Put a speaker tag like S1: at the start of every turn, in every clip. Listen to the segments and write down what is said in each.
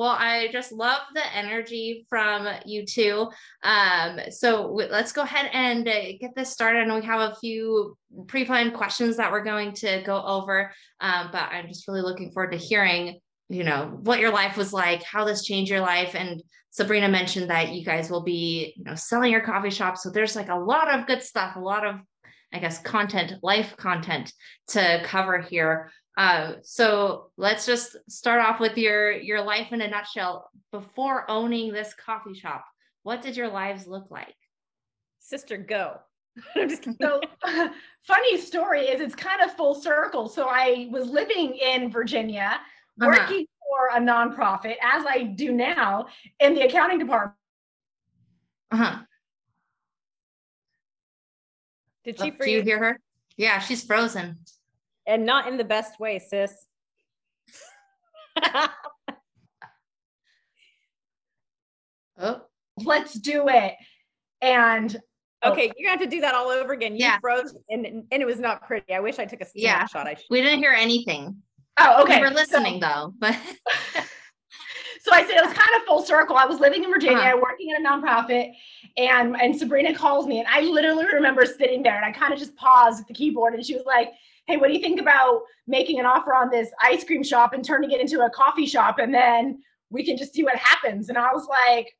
S1: Well, I just love the energy from you two. Um, so w- let's go ahead and uh, get this started. And we have a few pre-planned questions that we're going to go over. Um, but I'm just really looking forward to hearing, you know, what your life was like, how this changed your life. And Sabrina mentioned that you guys will be, you know, selling your coffee shop. So there's like a lot of good stuff, a lot of I guess, content, life content to cover here. Uh, so let's just start off with your your life in a nutshell. Before owning this coffee shop, what did your lives look like?
S2: Sister, go.
S3: so funny story is it's kind of full circle. So I was living in Virginia, uh-huh. working for a nonprofit, as I do now, in the accounting department.
S1: Uh-huh.
S2: Did she
S1: oh, Do you hear her? Yeah, she's frozen.
S2: And not in the best way, sis.
S3: oh. Let's do it. And
S2: oh. okay, oh. you're gonna have to do that all over again. You yeah. froze and, and it was not pretty. I wish I took a snapshot.
S1: Yeah. we didn't hear anything.
S3: Oh, okay.
S1: We were listening so, though, but
S3: so I said it was kind of full circle. I was living in Virginia, uh-huh. working in a nonprofit, and and Sabrina calls me, and I literally remember sitting there, and I kind of just paused at the keyboard, and she was like, "Hey, what do you think about making an offer on this ice cream shop and turning it into a coffee shop, and then we can just see what happens?" And I was like,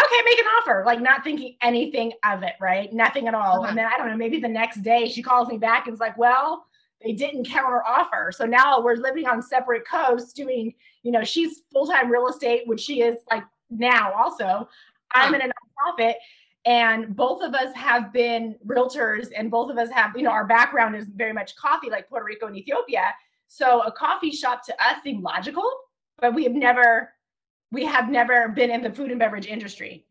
S3: "Okay, make an offer." Like not thinking anything of it, right? Nothing at all. Uh-huh. And then I don't know, maybe the next day she calls me back and is like, "Well." they didn't counter offer. So now we're living on separate coasts doing, you know, she's full time real estate, which she is like now also. I'm in a nonprofit and both of us have been realtors and both of us have, you know, our background is very much coffee, like Puerto Rico and Ethiopia. So a coffee shop to us seemed logical, but we have never, we have never been in the food and beverage industry.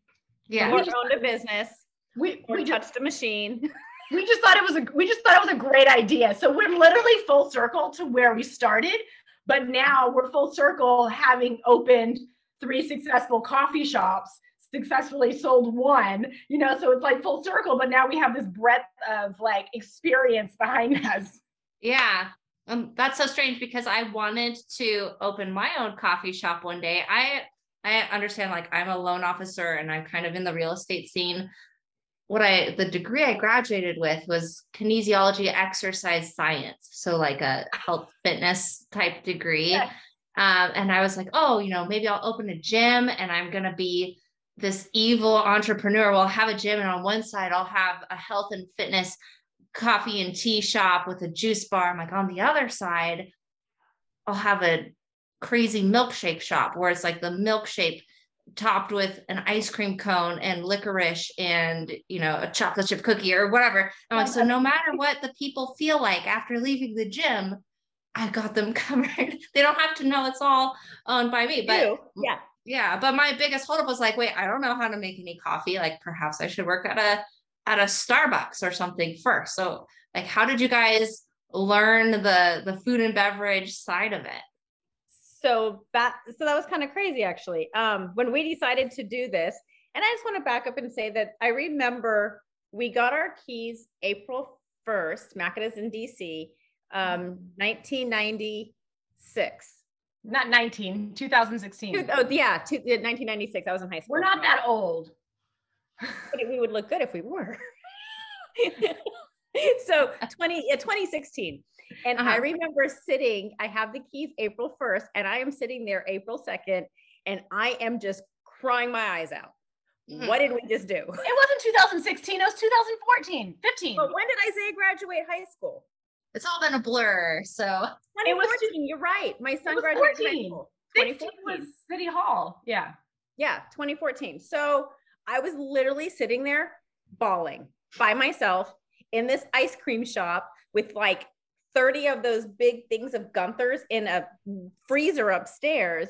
S2: Yeah. We owned a business.
S3: We,
S2: we touched a machine.
S3: we just thought it was a we just thought it was a great idea. So we're literally full circle to where we started, but now we're full circle having opened three successful coffee shops, successfully sold one, you know, so it's like full circle, but now we have this breadth of like experience behind us.
S1: Yeah. Um, that's so strange because I wanted to open my own coffee shop one day. I I understand like I'm a loan officer and I'm kind of in the real estate scene what I the degree I graduated with was kinesiology exercise science. So like a health fitness type degree. Yeah. Um, and I was like, oh, you know, maybe I'll open a gym and I'm gonna be this evil entrepreneur. I'll have a gym and on one side I'll have a health and fitness coffee and tea shop with a juice bar. I'm like on the other side, I'll have a crazy milkshake shop where it's like the milkshake topped with an ice cream cone and licorice and you know a chocolate chip cookie or whatever. I'm like, so no matter what the people feel like after leaving the gym, I got them covered. they don't have to know it's all owned by me. But
S2: yeah.
S1: Yeah. But my biggest holdup was like, wait, I don't know how to make any coffee. Like perhaps I should work at a at a Starbucks or something first. So like how did you guys learn the the food and beverage side of it?
S2: so that so that was kind of crazy actually um, when we decided to do this and i just want to back up and say that i remember we got our keys april 1st Makeda's in dc um, 1996
S3: not 19 2016 oh
S2: yeah two, 1996 i was in high school
S3: we're not that old
S2: but we would look good if we were so 20 uh, 2016 and uh-huh. I remember sitting, I have the keys April 1st, and I am sitting there April 2nd, and I am just crying my eyes out. Mm-hmm. What did we just do? It
S3: wasn't 2016, it was 2014, 15.
S2: But when did Isaiah graduate high school?
S1: It's all been a blur. So
S2: 2014, it was, you're right. My son graduated 14. high school.
S3: 2014 was City Hall. Yeah.
S2: Yeah, 2014. So I was literally sitting there bawling by myself in this ice cream shop with like 30 of those big things of Gunther's in a freezer upstairs,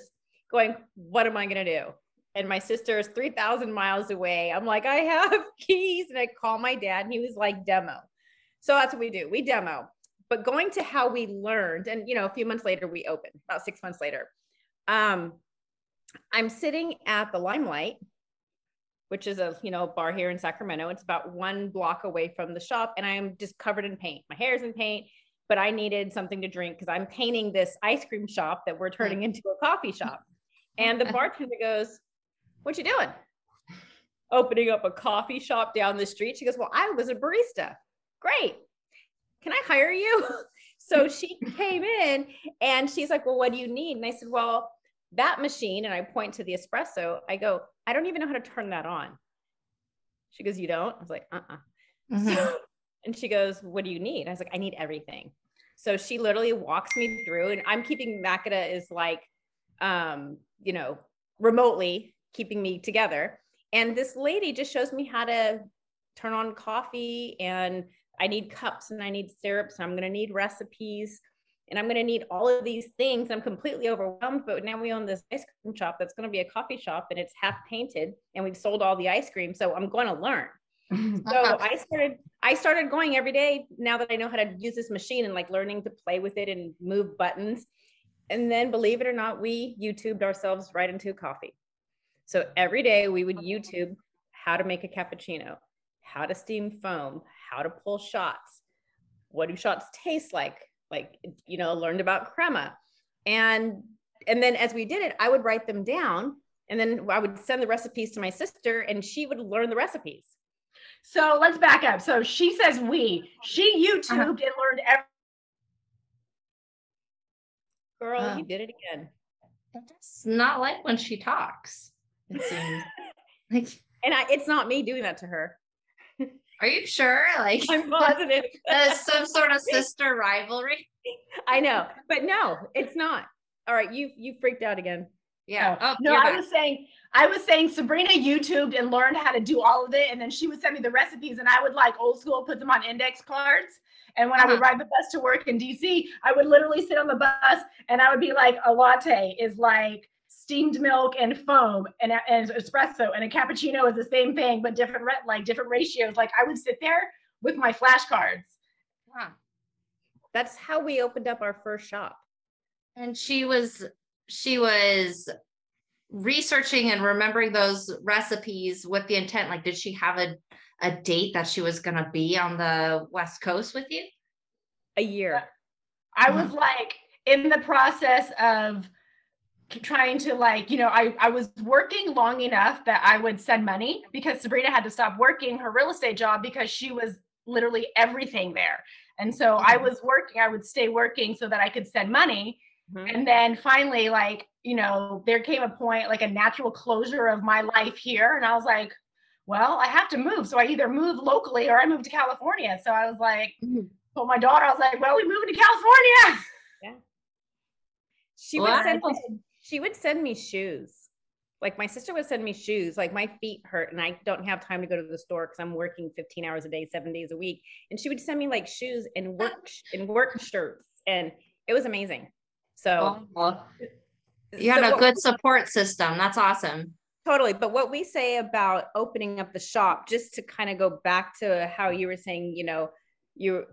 S2: going, What am I going to do? And my sister is 3,000 miles away. I'm like, I have keys. And I call my dad, and he was like, Demo. So that's what we do. We demo. But going to how we learned, and you know, a few months later, we opened about six months later. Um, I'm sitting at the Limelight, which is a you know bar here in Sacramento. It's about one block away from the shop, and I am just covered in paint. My hair's in paint but I needed something to drink because I'm painting this ice cream shop that we're turning into a coffee shop. And the bartender goes, What you doing? Opening up a coffee shop down the street. She goes, Well, I was a barista. Great. Can I hire you? So she came in and she's like, Well, what do you need? And I said, Well, that machine, and I point to the espresso, I go, I don't even know how to turn that on. She goes, You don't? I was like, Uh uh
S1: Mhm.
S2: and she goes, What do you need? I was like, I need everything. So she literally walks me through, and I'm keeping Makeda is like, um, you know, remotely keeping me together. And this lady just shows me how to turn on coffee, and I need cups and I need syrups, and I'm going to need recipes, and I'm going to need all of these things. I'm completely overwhelmed, but now we own this ice cream shop that's going to be a coffee shop, and it's half painted, and we've sold all the ice cream. So I'm going to learn so i started i started going every day now that i know how to use this machine and like learning to play with it and move buttons and then believe it or not we youtubed ourselves right into coffee so every day we would youtube how to make a cappuccino how to steam foam how to pull shots what do shots taste like like you know learned about crema and and then as we did it i would write them down and then i would send the recipes to my sister and she would learn the recipes
S3: So let's back up. So she says we. She YouTubed and learned every.
S2: Girl,
S1: Uh,
S2: you did it again.
S1: It's not like when she talks. It seems like.
S2: And I, it's not me doing that to her.
S1: Are you sure? Like,
S2: I'm positive.
S1: there's some sort of sister rivalry.
S2: I know, but no, it's not. All right, you you freaked out again.
S1: Yeah. Oh,
S3: no, I
S1: back.
S3: was saying, I was saying Sabrina YouTubed and learned how to do all of it, and then she would send me the recipes, and I would like old school put them on index cards. And when I would
S1: Uh-huh.
S3: ride the bus to work in DC, I would literally sit on the bus and I would be like, a latte is like steamed milk and foam, and, and espresso, and a cappuccino is the same thing but different re- like different ratios. Like I would sit there with my flashcards.
S1: Huh.
S2: That's how we opened up our first shop.
S1: And she was she was researching and remembering those recipes with the intent. Like, did she have a a date that she was gonna be on the West Coast with you?
S2: A year.
S3: I was like in the process of k- trying to like, you know, I, I was working long enough that I would send money because Sabrina had to stop working her real estate job because she was literally everything there. And so I
S1: Mhm.
S3: was working, I would stay working so that I could send money.
S2: Mhm.
S3: And then finally, like, you know, there came a point, like a natural closure of my life here. And I was like, well, I have to move. So I either move locally or I move to California. So I was like,
S1: Mhm.
S3: told my daughter, I was like, well, we moving to California.
S2: Yeah she would send
S1: Wow.
S2: me, she would send me shoes. Like my sister would send me shoes. Like my feet hurt and I don't have time to go to the store because I'm working 15 hours a day, seven days a week. And she would send me like shoes and work and work shirts. And it was amazing. So
S1: Oh, you had
S2: so
S1: a
S2: what-
S1: good support system. That's awesome.
S2: Totally. But what we say about opening up the shop, just to kind of go back to how you were saying, you know, you,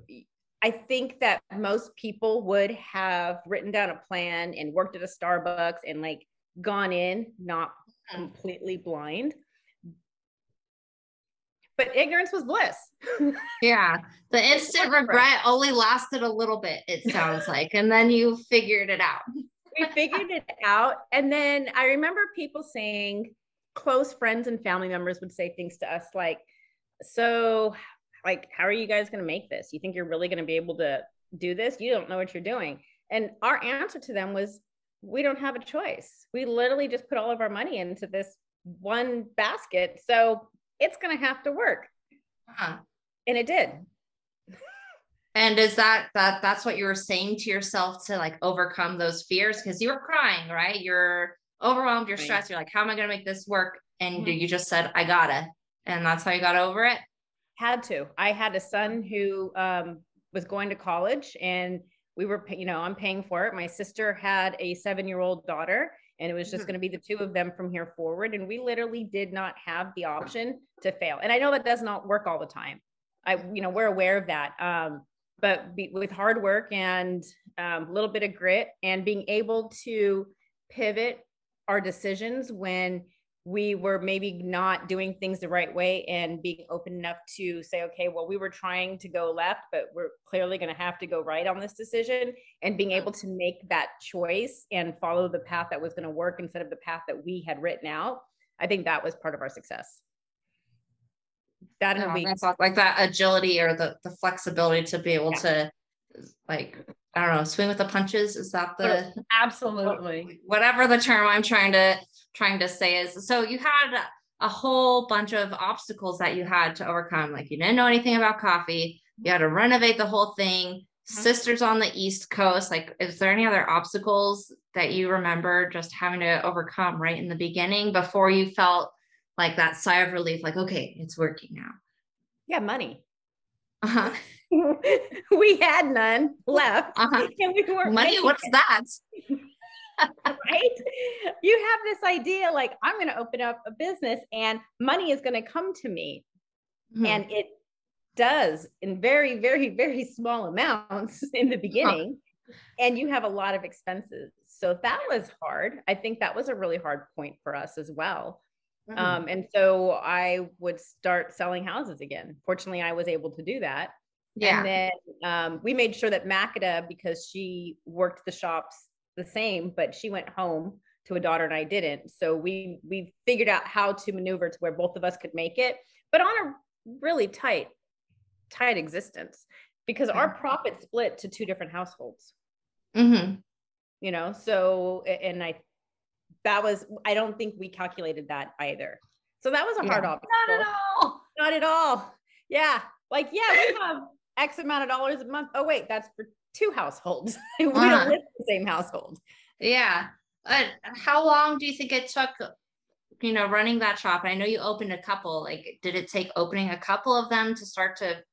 S2: I think that most people would have written down a plan and worked at a Starbucks and like gone in, not completely blind. But ignorance was bliss.
S1: Yeah. The instant
S2: worked for us.
S1: regret only lasted a little bit, it sounds like, and then you figured it out.
S2: we figured it out. And then I remember people saying, close friends and family members would say things to us like, So, like, how are you guys going to make this? You think you're really going to be able to do this? You don't know what you're doing. And our answer to them was, We don't have a choice. We literally just put all of our money into this one basket. So, it's going to have to work.
S1: Uh-huh.
S2: And it did.
S1: And is that that that's what you were saying to yourself to like overcome those fears? Because you were crying, right? You're overwhelmed, you're stressed, you're like, how am I gonna make this work? And
S2: Mhm.
S1: you just said, I gotta. And that's how you got over it.
S2: Had to. I had a son who um, was going to college and we were you know i'm paying for it. My sister had a seven year old daughter and it was just
S1: Mhm.
S2: going to be the two of them from here forward and we literally did not have the option to fail. And i know that does not work all the time. I you know we're aware of that. Um, but be, with hard work and um, a little bit of grit and being able to pivot our decisions when we were maybe not doing things the right way and being open enough to say, okay, well, we were trying to go left, but we're clearly going to have to go right on this decision. And being able to make that choice and follow the path that was going to work instead of the path that we had written out, I think that was part of our success. That and we,
S1: that's like that agility or the the flexibility to be able
S2: Yeah.
S1: to like I don't know, swing with the punches. Is that the
S3: Absolutely.
S1: whatever the term I'm trying to trying to say is so you had a whole bunch of obstacles that you had to overcome. Like you didn't know anything about coffee, you had to renovate the whole thing.
S2: Mhm.
S1: Sisters on the East Coast, like, is there any other obstacles that you remember just having to overcome right in the beginning before you felt like that sigh of relief, like, okay, it's working now?
S2: yeah, money.
S1: Uh-huh.
S2: we had none left.
S1: Uh-huh.
S2: And we weren't
S1: Money,
S2: making
S1: what's that?
S2: Right? You have this idea like, I'm going to open up a business and money is going to come to me.
S1: Hmm.
S2: and it does in very very very small amounts in the beginning and you have a lot of expenses so that was hard i think that was a really hard point for us as well
S1: Mhm.
S2: um, and so i would start selling houses again fortunately i was able to do that
S1: yeah.
S2: and then um, we made sure that makeda because she worked the shops the same but she went home to a daughter and i didn't. So we we figured out how to maneuver to where both of us could make it but on a really tight tight existence because our profit split to two different households.
S1: Hmm
S2: you know so and i that was i don't think we calculated that either. So that was a hard
S1: Yeah.
S2: obstacle
S3: Not at all.
S2: not at all. Yeah. Like yeah we have x amount of dollars a month. Oh wait that's for two households we
S1: Uh-huh.
S2: don't live in the same household
S1: Yeah. Uh, how long do you think it took, you know, running that shop? I know you opened a couple. Like, did it take opening a couple of them to start to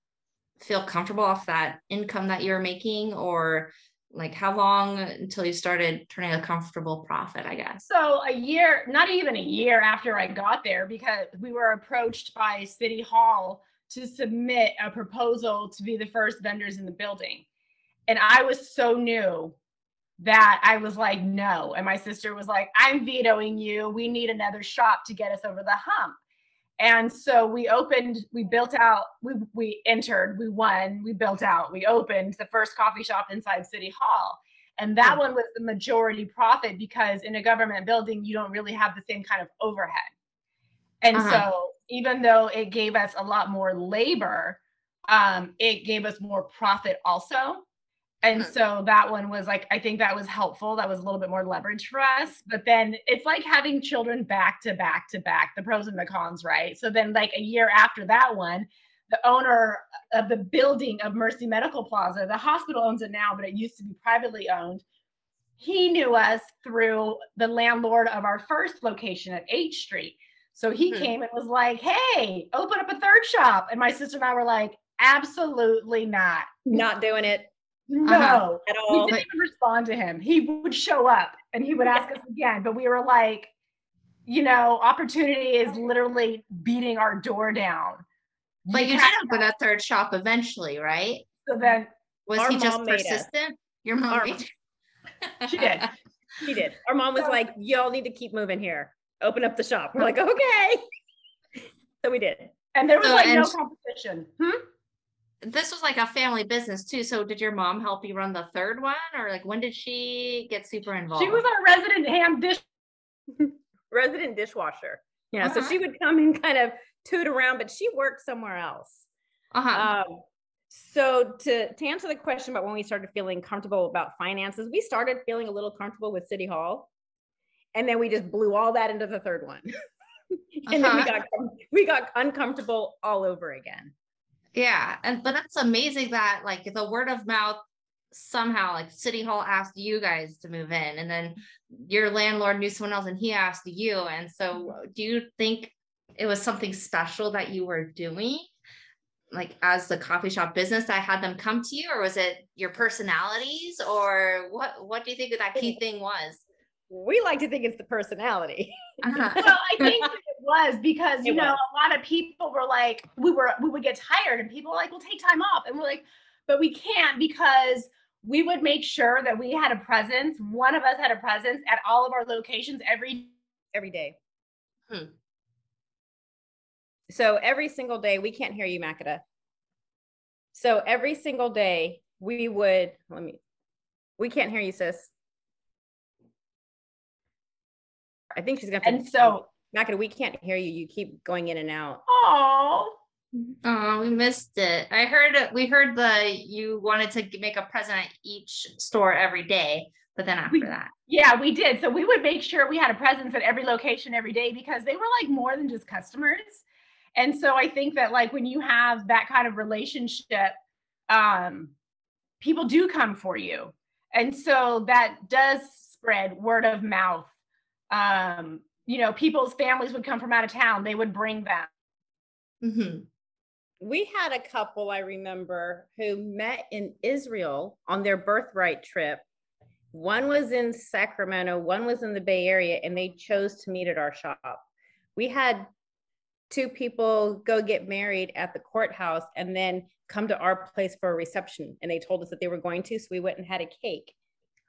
S1: feel comfortable off that income that you're making? Or like how long until you started turning a comfortable profit, I guess?
S3: So a year, not even a year after I got there, because we were approached by City Hall to submit a proposal to be the first vendors in the building. And I was so new that I was like, no. And my sister was like, I'm vetoing you. We need another shop to get us over the hump. And so we opened, we built out, we we entered, we won, we built out, we opened the first coffee shop inside City Hall. And that
S2: Hmm.
S3: one was the majority profit because in a government building, you don't really have the same kind of overhead. And
S1: Uh-huh.
S3: so even though it gave us a lot more labor, um, it gave us more profit also. And so that one was like, I think that was helpful. That was a little bit more leverage for us. But then it's like having children back to back to back, the pros and the cons, right? So then, like a year after that one, the owner of the building of Mercy Medical Plaza, the hospital owns it now, but it used to be privately owned. He knew us through the landlord of our first location at H Street. So he
S1: Hmm.
S3: came and was like, hey, open up a third shop. And my sister and I were like, absolutely not.
S2: not doing it
S3: No.
S1: Uh-huh.
S2: at
S3: We didn't even respond to him. He would show up and he would ask us again, but we were like, you know, opportunity is literally beating our door down.
S1: But you did open a third shop eventually, right?
S3: So then
S1: Was he just persistent? Your mom
S2: Our-
S1: made
S3: she did.
S2: She did. Our mom was
S3: So-
S2: like, y'all need to keep moving here. Open up the shop. We're like, okay. So we did.
S3: And there was
S1: So,
S3: like no competition. Hmm?
S1: This was like a family business too. So did your mom help you run the third one? Or like when did she get super involved?
S3: She was our resident ham dish.
S2: Resident dishwasher. Yeah. So
S1: Uh-huh.
S2: she would come and kind of toot around, but she worked somewhere else.
S1: uh-huh.
S2: Um, so to, to answer the question about when we started feeling comfortable about finances, we started feeling a little comfortable with City Hall. And then we just blew all that into the third one. and then we
S1: Uh-huh.
S2: got we got uncomfortable all over again.
S1: Yeah, and but that's amazing that like the word of mouth somehow like City Hall asked you guys to move in, and then your landlord knew someone else and he asked you. And so, uh, do you think it was something special that you were doing, like as the coffee shop business that had them come to you, or was it your personalities, or what? What do you think that key thing was?
S2: We like to think it's the personality.
S1: Uh-huh.
S3: Well, I think it was because you
S2: It
S3: know
S2: was.
S3: a lot of people were like, we were we would get tired, and people were like, "Well, take time off," and we're like, "But we can't because." We would make sure that we had a presence. One of us had a presence at all of our locations every
S2: every day.
S1: Hmm.
S2: So every single day, we can't hear you, Makeda. So every single day, we would, let me, we can't hear you, sis. I think she's gonna. have to-
S3: And so,
S2: Makeda, we can't hear you. You keep going in and out.
S3: oh,
S1: Oh, we missed it. I heard we heard the you wanted to make a present at each store every day, but then after
S3: We-
S1: that.
S3: yeah, we did. So we would make sure we had a presence at every location every day because they were like more than just customers. And so I think that like when you have that kind of relationship, um, people do come for you. And so that does spread word of mouth. Um, you know, people's families would come from out of town, they would bring them.
S1: Mhm.
S2: we had a couple I remember who met in Israel on their birthright trip. One was in Sacramento, one was in the Bay Area, and they chose to meet at our shop. We had two people go get married at the courthouse and then come to our place for a reception. And they told us that they were going to, so we went and had a cake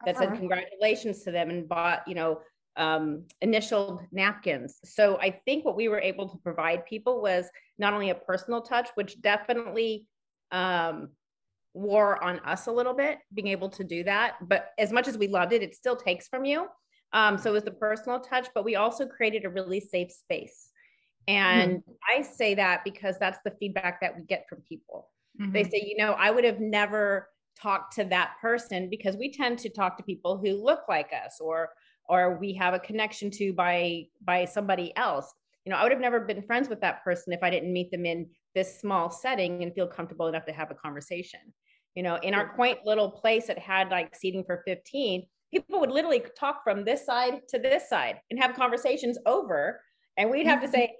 S2: that said
S1: Uh-huh.
S2: congratulations to them and bought, you know, um, initialed napkins. So I think what we were able to provide people was not only a personal touch, which definitely um, wore on us a little bit, being able to do that. But as much as we loved it, it still takes from you. Um, so it was the personal touch, but we also created a really safe space. And I say that because that's the feedback that we get from people they say, you know, I would have never talked to that person because we tend to talk to people who look like us or or we have a connection to by by somebody else. You know, I would have never been friends with that person if I didn't meet them in this small setting and feel comfortable enough to have a conversation. You know, in our quaint little place that had like seating for 15, people would literally talk from this side to this side and have conversations over. And we'd have to say,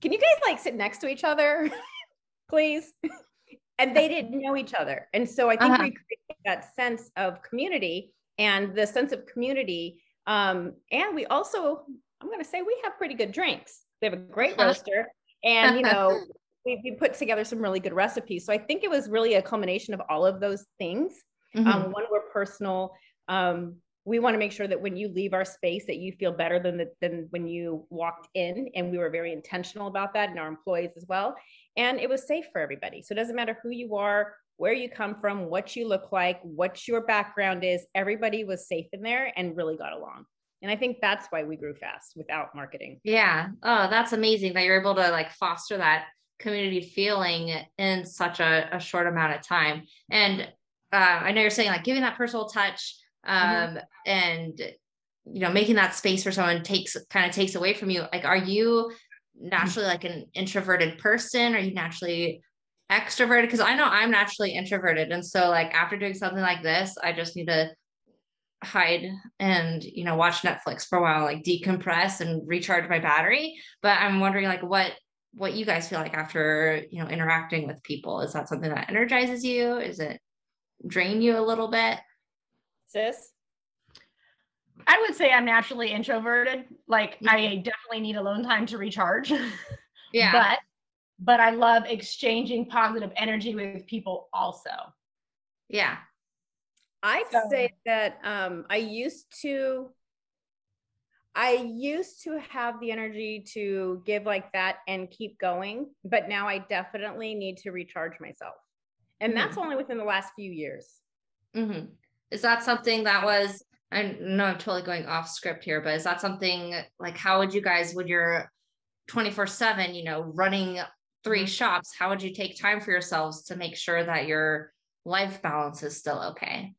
S2: can you guys like sit next to each other, please? and they didn't know each other. And so I think
S1: Uh-huh.
S2: we created that sense of community and the sense of community. Um, and we also, I'm going to say, we have pretty good drinks. We have a great roaster, and you know, we, we put together some really good recipes. So I think it was really a culmination of all of those things.
S1: Mhm.
S2: Um, one, we're personal. Um, we want to make sure that when you leave our space, that you feel better than the, than when you walked in, and we were very intentional about that, and our employees as well. And it was safe for everybody. So it doesn't matter who you are, where you come from, what you look like, what your background is. Everybody was safe in there and really got along. And I think that's why we grew fast without marketing.
S1: Yeah. Oh, that's amazing that you're able to like foster that community feeling in such a, a short amount of time. And uh, I know you're saying like giving that personal touch um, and you know making that space for someone takes kind of takes away from you. Like, are you naturally like an introverted person? Are you naturally extroverted? Because I know I'm naturally introverted, and so like after doing something like this, I just need to hide and you know watch netflix for a while like decompress and recharge my battery but i'm wondering like what what you guys feel like after you know interacting with people is that something that energizes you is it drain you a little bit
S2: Sis?
S3: I would say I'm naturally introverted. Like I definitely need alone time to recharge.
S1: yeah
S3: But but I love exchanging positive energy with people also.
S1: yeah
S2: I'd
S3: So-
S2: say that um, I used to, I used to have the energy to give like that and keep going, but now I definitely need to recharge myself. And that's only within the last few years.
S1: hmm is that something that was i know i'm totally going off script here but is that something like how would you guys would your 24 7 you know running 3
S3: Mhm.
S1: shops how would you take time for yourselves to make sure that your life balance is still okay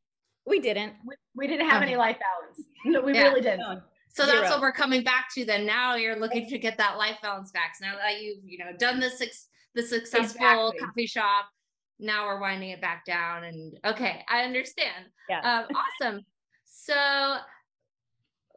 S2: We didn't.
S3: We, we didn't have
S1: Okay.
S3: any life balance. No, we
S1: Yeah.
S3: really didn't.
S2: No.
S1: So that's what we're coming back to. Then now you're looking to get that life balance back. So now that you've you know done the six the successful
S3: Exactly.
S1: coffee shop, now we're winding it back down. And okay, I understand.
S2: Yeah.
S1: Um, awesome. So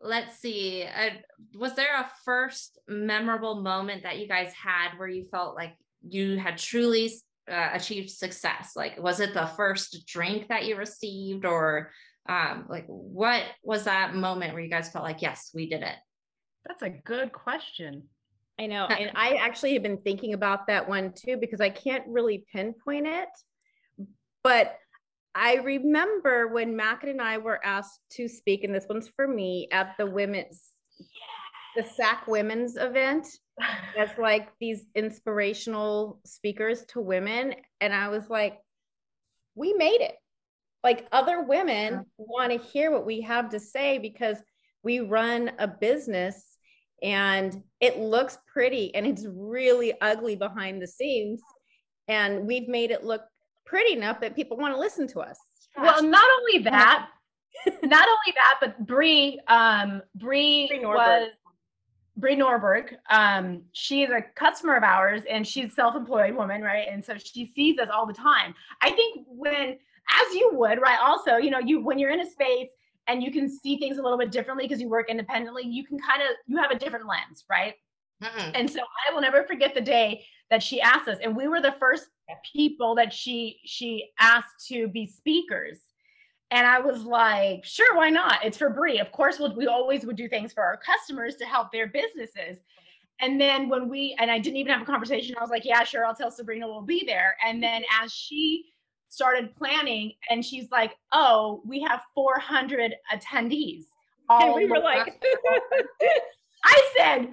S1: let's see. Uh, was there a first memorable moment that you guys had where you felt like you had truly uh, achieved success? Like, was it the first drink that you received, or um, like what was that moment where you guys felt like, yes, we did it?
S3: That's a good question.
S2: I know. And I actually have been thinking about that one too, because I can't really pinpoint it. But I remember when Mac and I were asked to speak, and this one's for me at the women's the SAC Women's event as like these inspirational speakers to women. And I was like, we made it. Like other women want to hear what we have to say because we run a business and it looks pretty and it's really ugly behind the scenes. And we've made it look pretty enough that people want to listen to us.
S3: Well, not only that, not only that, but Bree, um, Bree, Bree was Bree Norberg. Um, she's a customer of ours and she's self-employed woman, right? And so she sees us all the time. I think when, as you would, right? Also, you know, you when you're in a space and you can see things a little bit differently because you work independently, you can kind of you have a different lens, right? Mm-hmm. And so I will never forget the day that she asked us, and we were the first people that she she asked to be speakers and I was like, sure, why not? It's for Bree. Of course, we'll, we always would do things for our customers to help their businesses. And then when we, and I didn't even have a conversation, I was like, yeah, sure, I'll tell Sabrina we'll be there. And then as she started planning, and she's like, oh, we have 400 attendees.
S2: All and we were like,
S3: I said,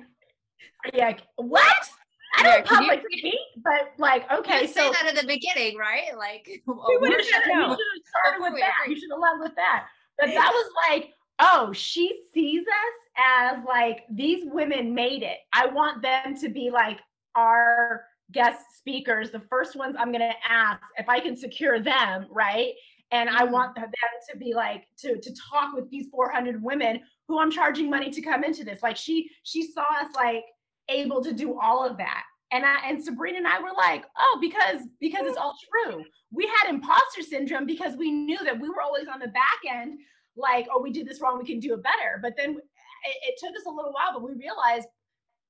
S3: are you like, what? I don't yeah, public you, speak, but like, okay,
S1: you
S3: so
S1: say that at the beginning, right? Like,
S3: well, you should have started with that. You should have led with that. But that was like, oh, she sees us as like these women made it. I want them to be like our guest speakers, the first ones I'm going to ask if I can secure them, right? And I mm-hmm. want them to be like to to talk with these 400 women who I'm charging money to come into this. Like she she saw us like able to do all of that. And I and Sabrina and I were like, oh, because because it's all true. We had imposter syndrome because we knew that we were always on the back end, like, oh, we did this wrong, we can do it better. But then it, it took us a little while, but we realized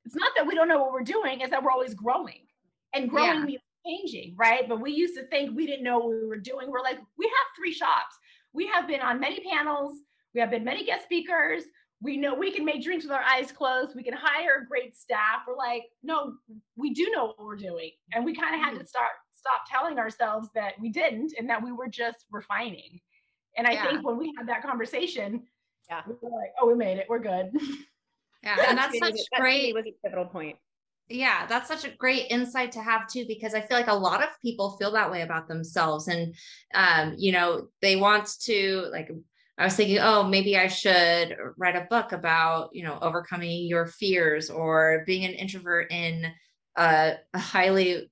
S3: it's not that we don't know what we're doing, it's that we're always growing. And growing yeah. means changing, right? But we used to think we didn't know what we were doing. We're like, we have three shops. We have been on many panels, we have been many guest speakers, we know we can make drinks with our eyes closed. We can hire great staff. We're like, no, we do know what we're doing. And we kind of had to mm-hmm. start stop telling ourselves that we didn't and that we were just refining. And I yeah. think when we had that conversation, yeah, we were like, oh, we made it. We're good.
S1: Yeah, and that's, such that great
S2: was a pivotal point.
S1: Yeah, that's such a great insight to have too, because I feel like a lot of people feel that way about themselves. And um, you know, they want to like I was thinking, oh, maybe I should write a book about, you know, overcoming your fears or being an introvert in a, a highly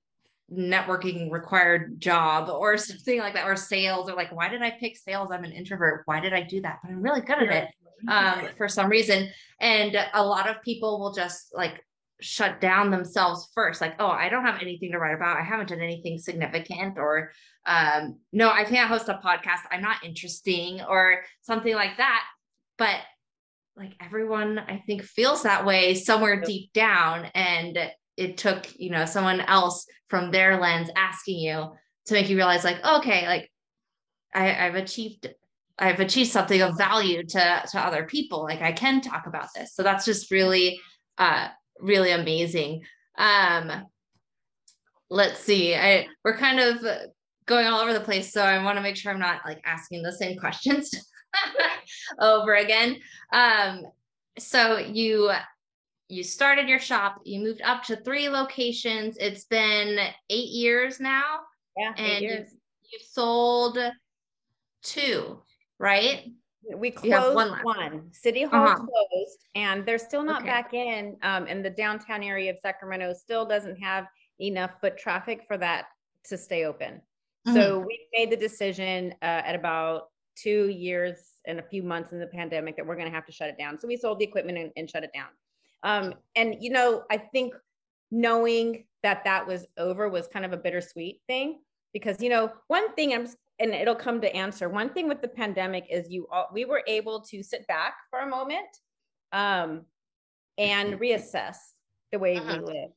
S1: networking required job or something like that, or sales, or like, why did I pick sales? I'm an introvert. Why did I do that? But I'm really good at it um, for some reason. And a lot of people will just like shut down themselves first. Like oh i don't have anything to write about. I haven't done anything significant or um no i can't host a podcast. I'm not interesting or something like that. But like everyone i think feels that way somewhere deep down. And it took you know someone else from their lens asking you to make you realize like okay like I, i've achieved i've achieved something of value to to other people. Like i can talk about this. So that's just really uh really amazing. Um, let's see. I we're kind of going all over the place, so I want to make sure I'm not like asking the same questions over again. Um, so you you started your shop, you moved up to three locations. It's been eight years now.
S2: Yeah,
S1: and you, you've sold two, right?
S2: We closed one, one, City Hall uh-huh. closed, and they're still not okay. back in. Um, and the downtown area of Sacramento still doesn't have enough foot traffic for that to stay open. Mm-hmm. So we made the decision uh, at about two years and a few months in the pandemic that we're going to have to shut it down. So we sold the equipment and, and shut it down. Um, and you know, I think knowing that that was over was kind of a bittersweet thing because you know one thing i'm and it'll come to answer. One thing with the pandemic is you all, we were able to sit back for a moment um, and mm-hmm. reassess the way uh-huh. we live.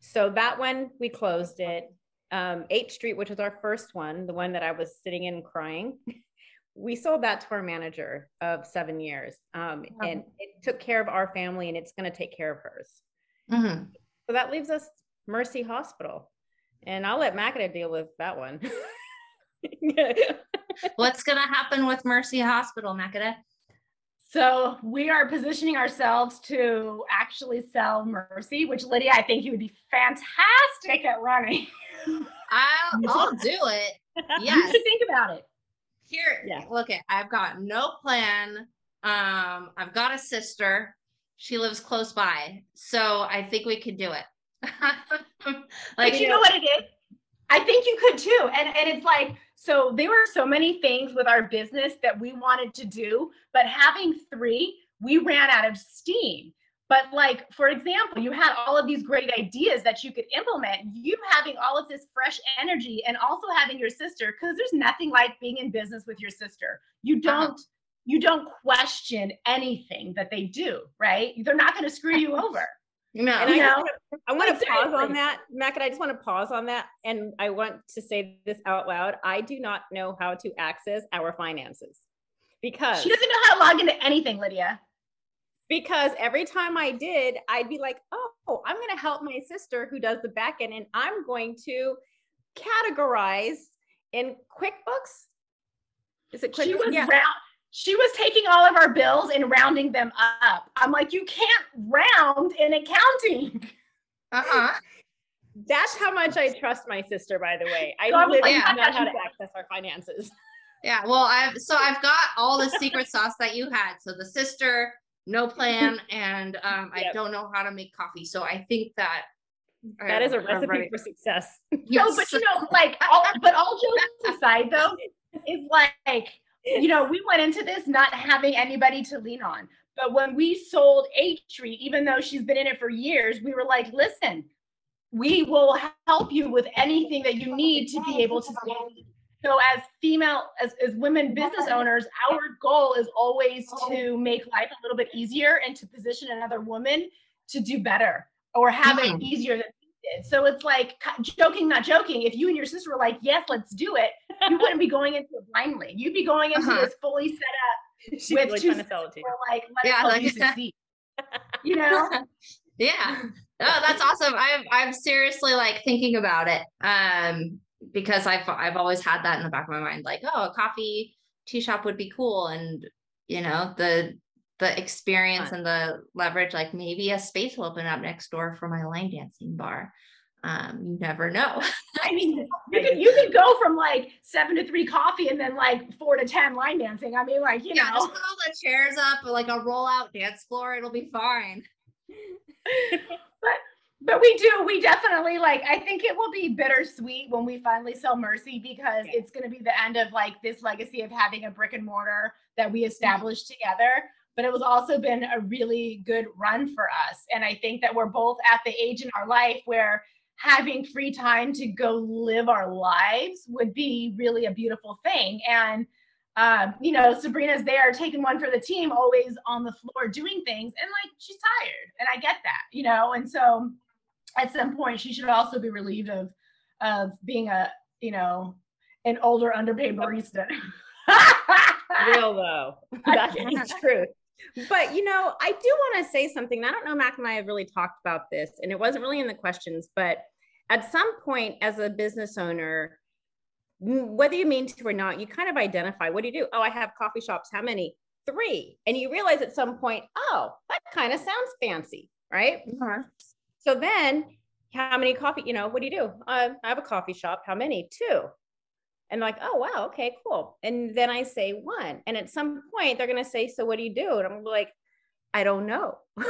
S2: So that one we closed it. Um, 8th Street, which was our first one, the one that I was sitting in crying, we sold that to our manager of seven years. Um. And it took care of our family and it's going to take care of hers. Uh-huh. So that leaves us Mercy Hospital. And I'll let Makeda deal with that one.
S1: What's going to happen with Mercy Hospital, Makeda?
S3: So we are positioning ourselves to actually sell Mercy, which Lydia, I think you would be fantastic at running.
S1: I'll, I'll do it.
S3: You
S1: Yes.
S3: should think about it.
S1: Here,
S2: Yeah.
S1: look at I've got no plan. Um, I've got a sister. She lives close by. So I think we could do it. like
S3: but you know what it is? I think you could too. And and it's like, so there were so many things with our business that we wanted to do, but having three, we ran out of steam. But like, for example, you had all of these great ideas that you could implement. You having all of this fresh energy and also having your sister, because there's nothing like being in business with your sister. You
S1: Uh-huh.
S3: don't you don't question anything that they do, right? They're not going to screw you over.
S1: No.
S2: And I,
S3: You
S2: just
S3: know?
S2: wanna- I want to pause on that, Mac, and I just want to pause on that. And I want to say this out loud. I do not know how to access our finances because
S3: She doesn't know how to log into anything, Lydia.
S2: because every time I did, I'd be like, oh, I'm going to help my sister who does the back end, and I'm going to categorize in QuickBooks. Is it
S3: she
S2: QuickBooks?
S3: was
S2: Yeah.
S3: round she was taking all of our bills and rounding them up i'm like you can't round in accounting
S1: uh-uh.
S2: That's how much I trust my sister, by the way. I
S3: So
S2: literally
S1: like,
S2: do
S3: I
S2: not
S3: got
S2: how to access our finances.
S1: Yeah, well, I've so I've got all the secret sauce that you had. So the sister, no plan, and um, I don't know how to make coffee. So I think that
S2: That is a
S1: I'm
S2: recipe
S1: ready.
S2: for success.
S3: no but you know like all but all jokes aside though is like you know we went into this not having anybody to lean on. But when we sold a tree even though she's been in it for years we were like listen we will help you with anything that you need to be able to so as female as, as women business owners our goal is always to make life a little bit easier and to position another woman to do better or have it
S1: Mhm.
S3: easier than so it's like joking not joking if you and your sister were like yes let's do it you wouldn't be going into it blindly you'd be going into
S1: Uh-huh.
S3: this fully set up
S2: She's
S3: with
S2: really
S3: two
S2: trying to sell it to you.
S3: like let
S1: Yeah, like-
S3: you succeed you know
S1: yeah. Oh, that's awesome. I'm I'm seriously like thinking about it. Um, because I've I've always had that in the back of my mind, like, oh, a coffee tea shop would be cool. And you know, the the experience and the leverage, like maybe a space will open up next door for my line dancing bar. Um, you never know.
S3: I mean, you can you could go from like seven to three coffee and then like four to ten line dancing. I mean, like you
S1: yeah,
S3: know,
S1: just put all the chairs up, like a roll out dance floor, it'll be fine.
S3: but but we do. We definitely like. I think it will be bittersweet when we finally sell Mercy because
S2: Yeah.
S3: it's going to be the end of like this legacy of having a brick and mortar that we established together. But it was also been a really good run for us, and I think that we're both at the age in our life where having free time to go live our lives would be really a beautiful thing. And um, you know, Sabrina's there taking one for the team, always on the floor doing things, and like she's tired, and I get that, you know. And so, at some point, she should also be relieved of of being a you know an older underpaid barista.
S2: Real though. That's the truth. But you know, I do want to say something. I don't know, Mac and I have really talked about this, and it wasn't really in the questions, but at some point, as a business owner, whether you mean to or not, you kind of identify what do you do? Oh, I have coffee shops. How many? Three. And you realize at some point, oh, that kind of sounds fancy, right? So then, how many coffee? You know, what do you do? Uh, I have a coffee shop. How many? Two. And like, oh wow, okay, cool. And then I say one. And at some point, they're gonna say, so what do you do? And I'm like, I don't know.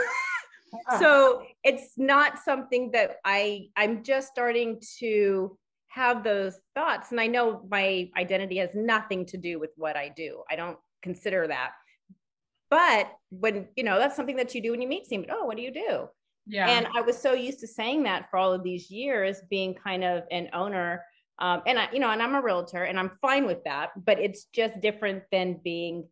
S2: Ah. so it's not something that I I'm just starting to have those thoughts. And I know my identity has nothing to do with what I do. I don't consider that. But when you know, that's something that you do when you meet somebody. Oh, what do you do?
S3: yeah.
S2: And I was so used to saying that for all of these years, being kind of an owner. Um, and I, you know, and I'm a realtor and I'm fine with that, but it's just different than being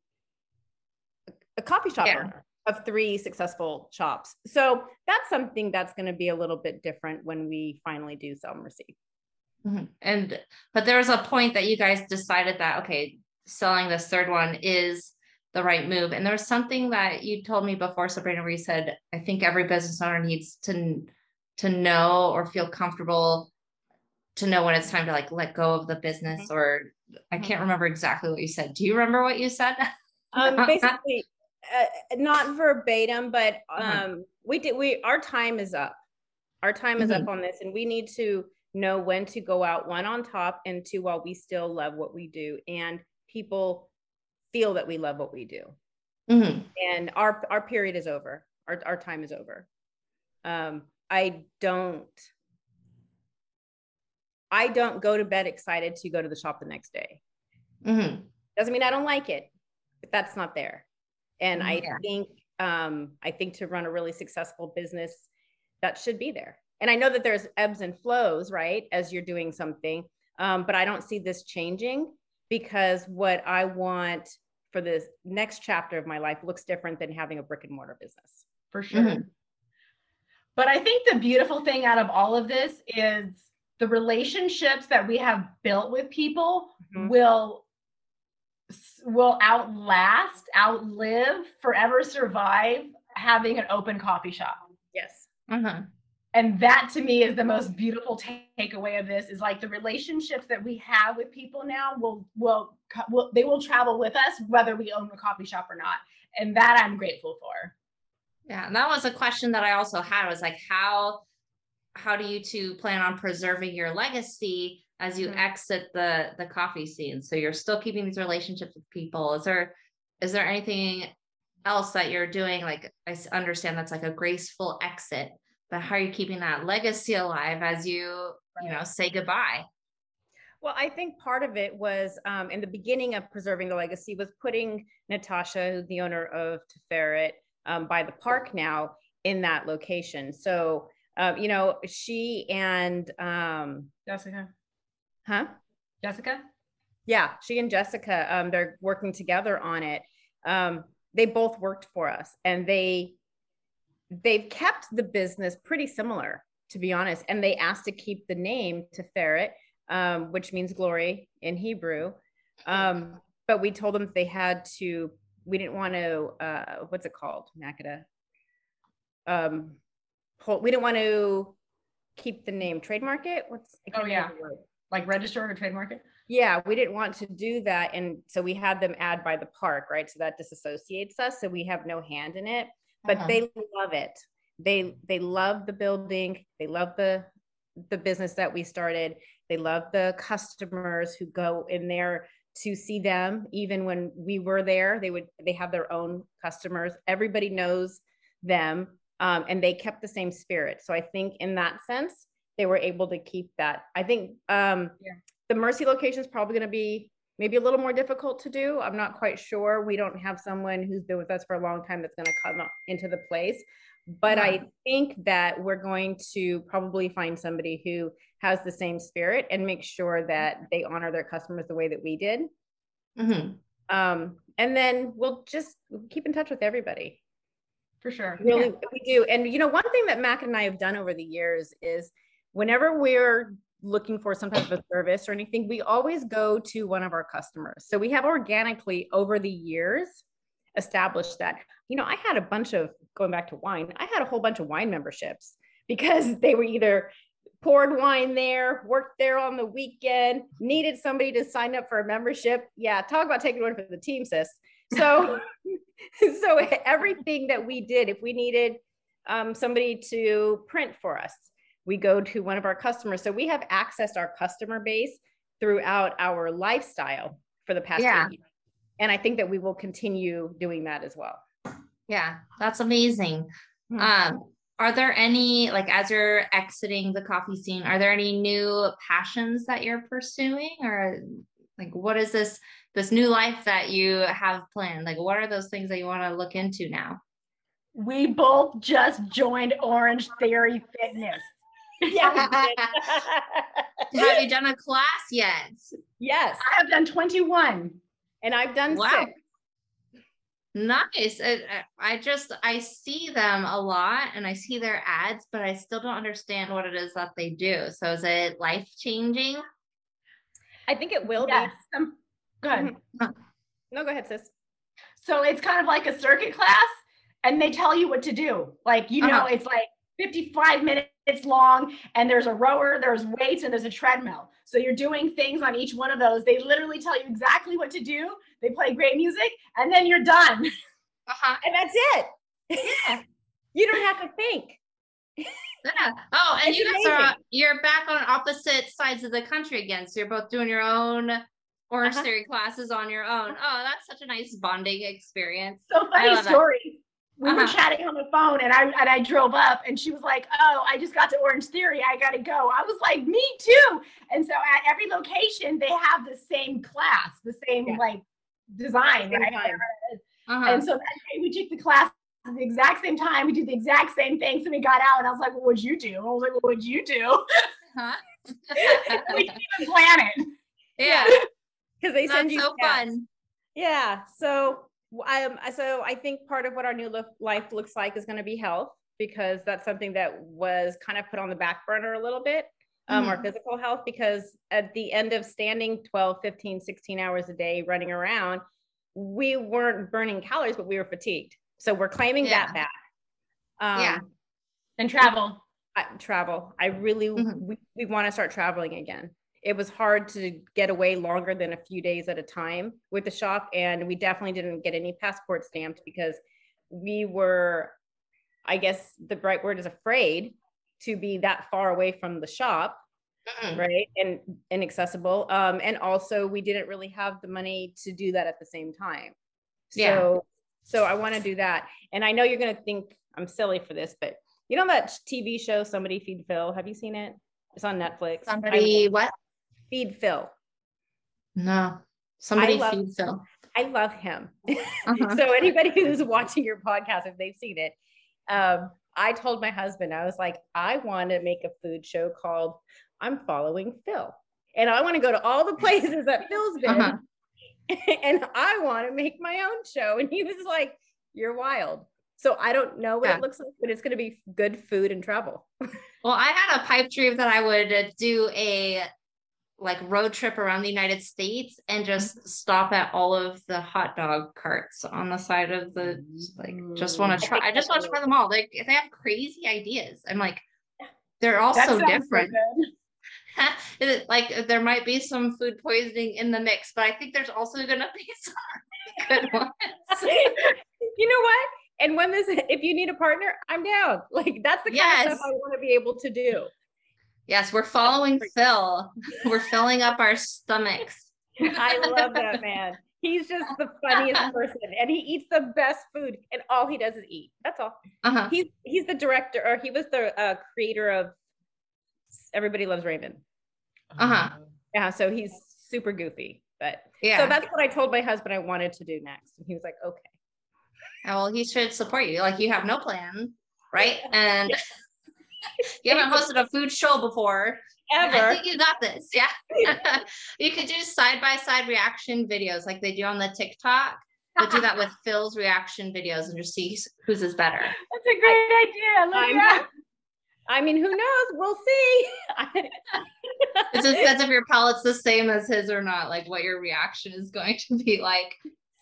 S2: a coffee shop
S1: Yeah.
S2: owner of three successful shops. So that's something that's going to be a little bit different when we finally do sell Mercy.
S1: Mhm. And but there was a point that you guys decided that okay, selling this third one is the right move. And there was something that you told me before, Sabrina, where you said, I think every business owner needs to to know or feel comfortable to know when it's time to like let go of the business or I can't remember exactly what you said. Do you remember what you said?
S2: Um, basically, uh, not verbatim, but
S1: Uh-huh.
S2: um, we did. We our time is up. Our time is up on this, and we need to know when to go out. One on top, and two while we still love what we do, and people feel that we love what we do.
S1: Mhm.
S2: And our our period is over. Our our time is over. Um, I don't. I don't go to bed excited to go to the shop the next day
S1: Mm-hmm.
S2: doesn't mean I don't like it, but that's not there. And I think um, I think to run a really successful business, that should be there. And I know that there's ebbs and flows, right, as you're doing something. Um, but I don't see this changing because what I want for this next chapter of my life looks different than having a brick and mortar business.
S3: for sure.
S1: Mhm.
S3: But I think the beautiful thing out of all of this is the relationships that we have built with people
S2: Mhm.
S3: will will outlast, outlive, forever survive having an open coffee shop.
S2: Yes.
S1: Mhm.
S3: And that to me is the most beautiful ta- takeaway of this is like the relationships that we have with people now will will will they will travel with us whether we own a coffee shop or not. And that I'm grateful for.
S1: Yeah, and that was a question that I also had was like how how do you two plan on preserving your legacy as you
S2: Mhm.
S1: exit the the coffee scene? So you're still keeping these relationships with people. Is there is there anything else that you're doing? Like I understand that's like a graceful exit, but how are you keeping that legacy alive as you you know say goodbye?
S2: Well, I think part of it was um, in the beginning of preserving the legacy was putting Natasha, who's the owner of Tiferet, um, by the park now in that location. So, um, you know, she and, um,
S3: Jessica.
S2: huh?
S3: Jessica?
S2: Yeah, she and Jessica, um, they're working together on it. Um, they both worked for us and they, they've kept the business pretty similar, to be honest. And they asked to keep the name Tiferet, um, which means glory in Hebrew. Um, but we told them they had to, we didn't want to, uh, what's it called? Makeda. Um, hold, we didn't want to keep the name trademark it. What's,
S3: Oh, yeah.
S2: remember the word.
S3: Like register or trademark it?
S2: Yeah, we didn't want to do that. And so we had them add by the park, right? So that disassociates us. So we have no hand in it, but
S1: Uh-huh.
S2: they love it. They they love the building. They love the the business that we started. They love the customers who go in there to see them. Even when we were there, they would they have their own customers. Everybody knows them. Um, and they kept the same spirit. So I think in that sense, they were able to keep that. I think um,
S3: Yeah.
S2: the Mercy location is probably going to be maybe a little more difficult to do. I'm not quite sure. We don't have someone who's been with us for a long time that's going to come into the place. But I think that we're going to probably find somebody who has the same spirit and make sure that they honor their customers the way that we did.
S1: Mhm.
S2: Um, and then we'll just keep in touch with everybody.
S3: For sure.
S2: Really, we do. And you know, one thing that Mac and I have done over the years is whenever we're looking for some type of service or anything, we always go to one of our customers. So we have organically over the years established that. You know, I had a bunch of going back to wine, I had a whole bunch of wine memberships because they were either poured wine there, worked there on the weekend, needed somebody to sign up for a membership. Yeah, talk about taking one for the team, sis. So, so everything that we did, if we needed um, somebody to print for us, we go to one of our customers. So we have accessed our customer base throughout our lifestyle for the past
S1: Yeah.
S2: years. And I think that we will continue doing that as well.
S1: Yeah, that's amazing.
S2: Hmm.
S1: Um, are there any like as you're exiting the coffee scene, are there any new passions that you're pursuing or like what is this this new life that you have planned? Like what are those things that you want to look into now?
S3: We both just joined Orange Theory Fitness.
S2: Yeah.
S1: Have you done a class yet?
S2: yes.
S3: I have done 21.
S2: And I've done
S1: Wow.
S2: six.
S1: Nice. I, I- uh, I just I see them a lot and I see their ads, but I still don't understand what it is that they do. So is it life changing?
S2: I think it will
S3: Yes. Um, go ahead.
S2: No, go ahead, sis.
S3: So it's kind of like a circuit class, and they tell you what to do. Like, you know,
S1: Uh-huh.
S3: it's like 55 minutes long, and there's a rower, there's weights, and there's a treadmill. So you're doing things on each one of those. They literally tell you exactly what to do. They play great music, and then you're done.
S1: Uh-huh.
S2: and that's it.
S1: Yeah.
S2: you don't have to think.
S1: Yeah. Oh, and
S2: It's
S1: you guys
S2: amazing.
S1: are you're back on opposite sides of the country again. So you're both doing your own Orange
S2: Uh-huh.
S1: Theory classes on your own. Oh, that's such a nice bonding experience.
S3: So funny
S1: love that.
S3: story. We were
S1: Uh-huh.
S3: chatting on the phone and I and I drove up and she was like, "Oh, I just got to Orange Theory. I got to go." I was like, "Me too." And so at every location they have the same class, the same
S2: Yeah.
S3: like design, right?
S1: Uh-huh.
S3: And so that day we took the class at the exact same time. We did the exact same thing. So we got out and I was like, "Well, what'd you do?" I was like, "Well, what'd you do?"
S1: Huh?
S3: we didn't even plan it.
S1: yeah,
S2: Because they send you
S1: so
S2: stats.
S1: fun.
S2: Yeah. So um so I think part of what our new lo- life looks like is going to be health because that's something that was kind of put on the back burner a little bit. Um, our physical health because at the end of standing 12 15 16 hours a day running around we weren't burning calories but we were fatigued so we're claiming
S1: Yeah.
S2: that back um,
S1: Yeah.
S3: And travel.
S2: I, travel i really
S1: Mhm.
S2: we, we want to start traveling again it was hard to get away longer than a few days at a time with the shop and we definitely didn't get any passport stamped because we were i guess the right word is afraid to be that far away from the shop
S1: Mm.
S2: right and inaccessible um and also we didn't really have the money to do that at the same time
S1: Yeah.
S2: so so i want to do that and i know you're going to think i'm silly for this but you know that tv show somebody feed phil have you seen it it's on netflix I-
S1: Somebody what?
S2: feed phil
S1: No. Somebody
S2: love-
S1: feed Phil.
S2: i love him
S1: Uh-huh.
S2: so anybody who's watching your podcast if they've seen it um i told my husband i was like i want to make a food show called i'm following phil and i want to go to all the places that phil's been
S1: Uh-huh.
S2: and I want to make my own show. And he was like, You're wild. So I don't know what
S1: Yeah.
S2: it looks like, but it's going to be good food and travel.
S1: Well, I had a pipe dream that I would do a like road trip around the United States and just mm-hmm. stop at all of the hot dog carts on the side of the like just want to mm.
S2: try
S1: I just want to try them all. Like they have crazy ideas. I'm like they're all
S3: That
S1: so different.
S3: good.
S1: Like there might be some food poisoning in the mix, but I think there's also gonna be some good ones.
S2: you know what? And when this, if you need a partner, I'm down. Like that's the kind of stuff I want to be able to do.
S1: Yes, we're following Phil. We're filling up our stomachs.
S2: I love that man. He's just the funniest person, and he eats the best food, and all he does is eat. That's all.
S1: Uh-huh.
S2: He's he's the director, or he was the uh, creator of Everybody Loves Raymond.
S1: Uh-huh.
S2: Yeah, so he's super goofy, but
S1: Yeah.
S2: So that's what I told my husband I wanted to do next. And he was like, okay.
S1: well, he should support you. Like you have no plan, right? And you haven't hosted a food show before. I
S2: Ever.
S1: think you got this. Yeah. you could do side by side reaction videos like they do on the TikTok. But do that with Phil's reaction videos and just see whose is better.
S3: That's a great idea. Look
S2: I'm-
S3: at that.
S2: I mean, who knows? We'll see.
S1: It just depends if your palate's the same as his or not, like what your reaction is going to be like.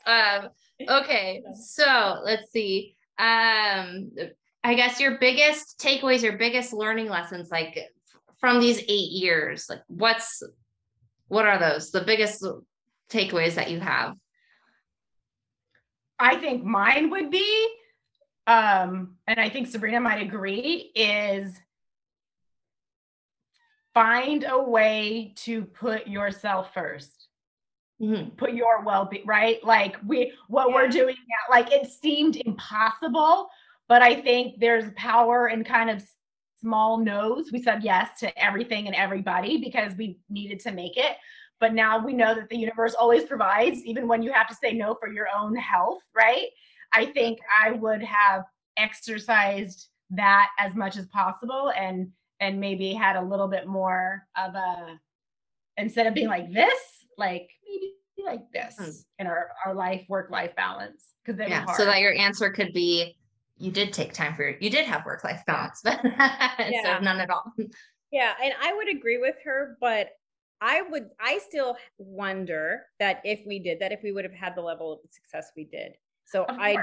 S1: Um, okay, so let's see. Um, I guess your biggest takeaways, your biggest learning lessons, like from these eight years, like what's what are those? The biggest takeaways that you have?
S3: I think mine would be, um, and I think Sabrina might agree, is find a way to put yourself first.
S1: Mhm.
S3: Put your well-being, right? Like we what we're doing now, like it seemed impossible, but I think there's power in kind of small no's. We said yes to everything and everybody because we needed to make it. But now we know that the universe always provides, even when you have to say no for your own health, right? I think I would have exercised that as much as possible and and maybe had a little bit more of a instead of being like this, like maybe like this
S1: Hmm.
S3: in our, our life work life balance. Because
S1: Yeah, so that your answer could be you did take time for your, you did have work life balance, but
S2: Yeah.
S1: none at all.
S2: Yeah, and I would agree with her, but I would I still wonder that if we did that, if we would have had the level of success we did. So I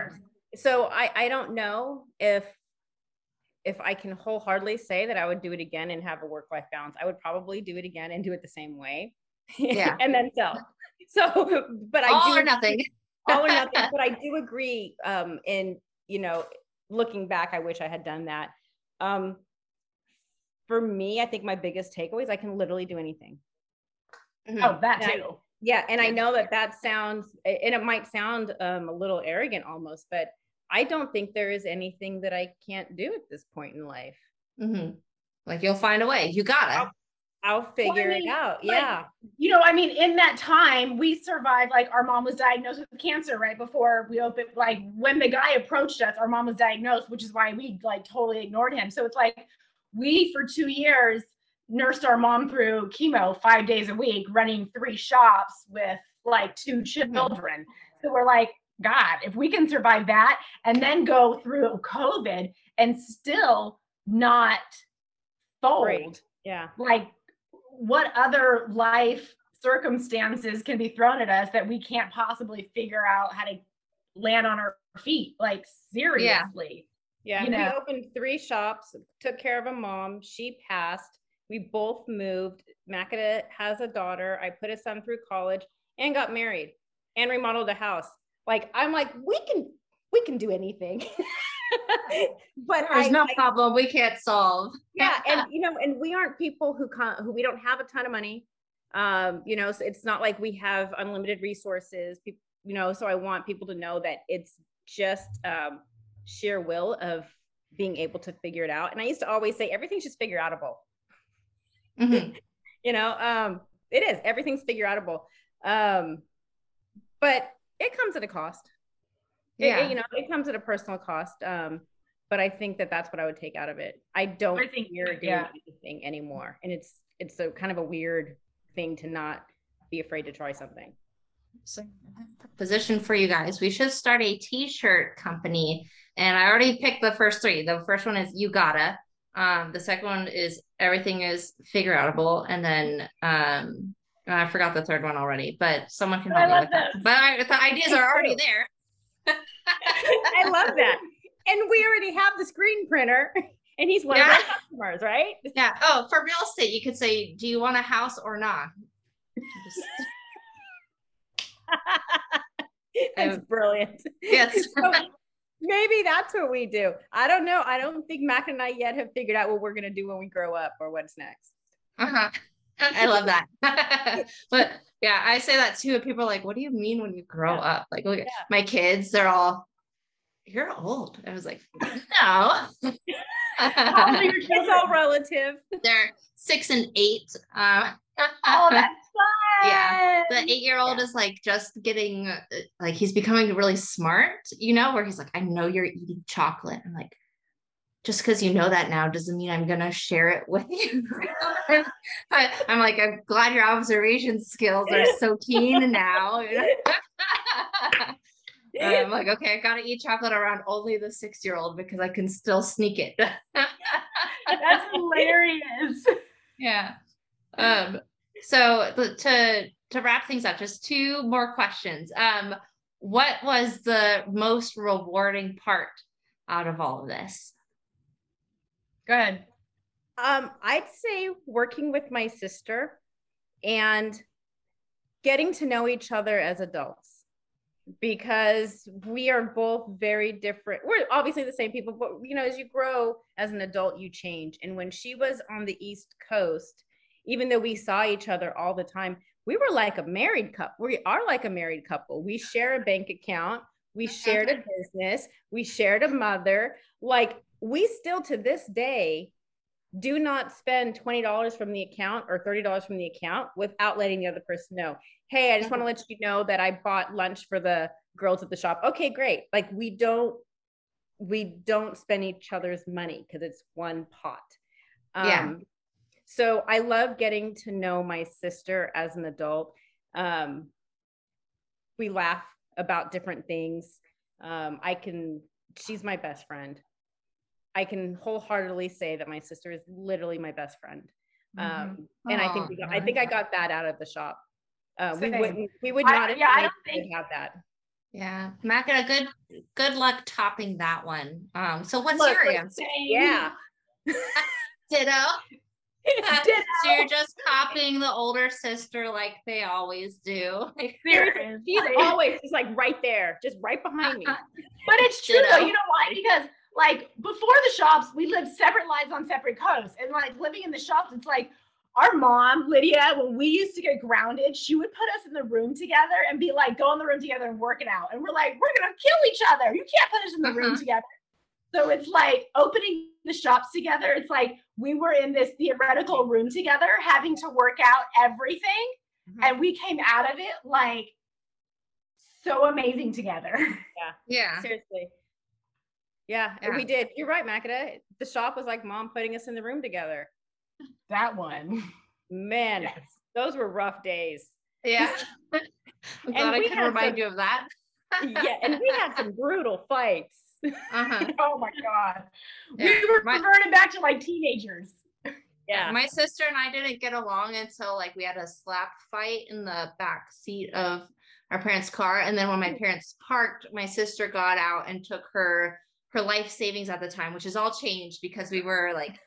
S2: so I I don't know if if I can wholeheartedly say that I would do it again and have a work life balance. I would probably do it again and do it the same way.
S1: Yeah.
S2: and then sell. So but I
S1: all
S2: do
S1: or nothing.
S2: all or nothing. but I do agree. Um, and you know, looking back, I wish I had done that. Um, for me, I think my biggest takeaway is I can literally do anything.
S1: Mhm.
S3: Oh, that
S2: Yeah.
S3: too.
S2: Yeah, and I know that that sounds, and it might sound um, a little arrogant almost, but I don't think there is anything that I can't do at this point in life.
S1: Mhm. Like you'll find a way. You gotta.
S2: I'll figure
S3: mean,
S2: it out.
S3: like,
S2: yeah.
S3: You know, I mean, in that time, we survived. Like, our mom was diagnosed with cancer right before we opened. Like, when the guy approached us, our mom was diagnosed, which is why we like totally ignored him. So it's like we, for two years, nursed our mom through chemo five days a week, running three shops with like two mm-hmm. children. So we're like, God, if we can survive that and then go through COVID and still not fold,
S2: Right. Yeah.
S3: like what other life circumstances can be thrown at us that we can't possibly figure out how to land on our feet? Like, seriously.
S2: Yeah.
S3: You
S2: we
S3: know.
S2: opened three shops, took care of a mom. She passed. We both moved. Makeda has a daughter. I put a son through college and got married and remodeled a house. Like, I'm like, we can, we can do anything. but
S1: There's
S2: I,
S1: no
S2: I-
S1: problem we can't solve.
S2: yeah and you know and we aren't people who come who we don't have a ton of money um you know so it's not like we have unlimited resources people you know so i want people to know that it's just um sheer will of being able to figure it out and i used to always say everything's just figure outable
S1: Mhm.
S2: you know um it is everything's figure outable um but it comes at a cost It- it,
S1: Yeah.
S2: you know it comes at a personal cost um but i think that that's what i would take out of it i don't
S3: I think-
S2: fear doing
S3: yeah.
S2: anything anymore and it's it's a kind of a weird thing to not be afraid to try something
S1: So, position for you guys. We should start a t-shirt company. And I already picked the first three. The first one is you gotta. Um, the second one is everything is figure outable. And then um I forgot the third one already, but someone can help me with that. But I, the ideas are already there.
S2: i love that and we already have the screen printer and he's one of our customers right
S1: Yeah. Oh, for real estate, you could say, do you want a house or not?
S2: That's brilliant
S1: yes.
S2: So maybe that's what we do i don't know i don't think mac and i yet have figured out what we're going to do when we grow up or what's next
S1: Uh-huh. I love that. but yeah, I say that too. And people are like, what do you mean when you grow
S2: Yeah.
S1: up? Like, look
S2: Yeah.
S1: my kids, they're all, you're old. I was like, no.
S3: How old are your kids?
S2: all relative
S1: they're six and eight. Um,
S3: Oh, that's fun.
S1: Yeah. the eight year old
S2: Yeah.
S1: is like just getting, uh, like, he's becoming really smart, you know, where he's like, I know you're eating chocolate. I'm like, just because you know that now doesn't mean I'm gonna share it with you. but I'm like, I'm glad your observation skills are so keen now. you know? And I'm like, okay, I gotta eat chocolate around only the six year old because I can still sneak it.
S3: That's hilarious.
S1: yeah. Um, so to to wrap things up, just two more questions. Um, what was the most rewarding part out of all of this?
S3: Good.
S2: Um, I'd say working with my sister and getting to know each other as adults because we are both very different. We're obviously the same people, but you know, as you grow as an adult, you change. And when she was on the East Coast, even though we saw each other all the time, we were like a married couple. We are like a married couple. We share a bank account, we shared a business, we shared a mother. Like, we still to this day do not spend $20 from the account or $30 from the account without letting the other person know. Hey, I just want to let you know that I bought lunch for the girls at the shop. Okay, great. Like we don't we don't spend each other's money because it's one pot. Um,
S1: Yeah.
S2: So I love getting to know my sister as an adult. Um, we laugh about different things. Um, I can, she's my best friend. I can wholeheartedly say that my sister is literally my best friend. Um, and I think we got, I think I got that out of the shop. Uh, we wouldn't, we would not have
S3: yeah, I don't think-
S2: have that.
S1: Yeah, Macca, good good luck topping that one. Um, so what's
S3: Look,
S1: your answer?
S2: Yeah.
S1: Ditto. So you're just copying the older sister like they always do. Like,
S2: she's always just like right there, just right behind me.
S3: But it's true though. You know why? Because like before the shops, we lived separate lives on separate coasts. And like living in the shops, it's like our mom, Lydia, when we used to get grounded, she would put us in the room together and be like, go in the room together and work it out. And we're like, we're gonna kill each other. You can't put us in the room
S1: Uh-huh.
S3: together. So it's like opening the shops together. It's like we were in this theoretical room together, having to work out everything.
S2: Mhm.
S3: And we came out of it like so amazing together.
S1: yeah.
S2: Seriously. Yeah, and
S1: Yeah.
S2: we did. You're right, Makeda. The shop was like mom putting us in the room together.
S3: That one.
S2: Man,
S3: Yes.
S2: those were rough days.
S1: Yeah. I'm
S2: And
S1: glad I
S2: we
S1: could remind
S2: some-
S1: you of that.
S2: Yeah, and we had some brutal fights.
S1: Uh-huh.
S3: Oh my god.
S1: Yeah,
S3: We were
S1: my-
S3: reverted back to like teenagers.
S2: Yeah.
S1: My sister and I didn't get along until like we had a slap fight in the back seat of our parents' car. And then when my parents parked, my sister got out and took her her life savings at the time, which has all changed because we were like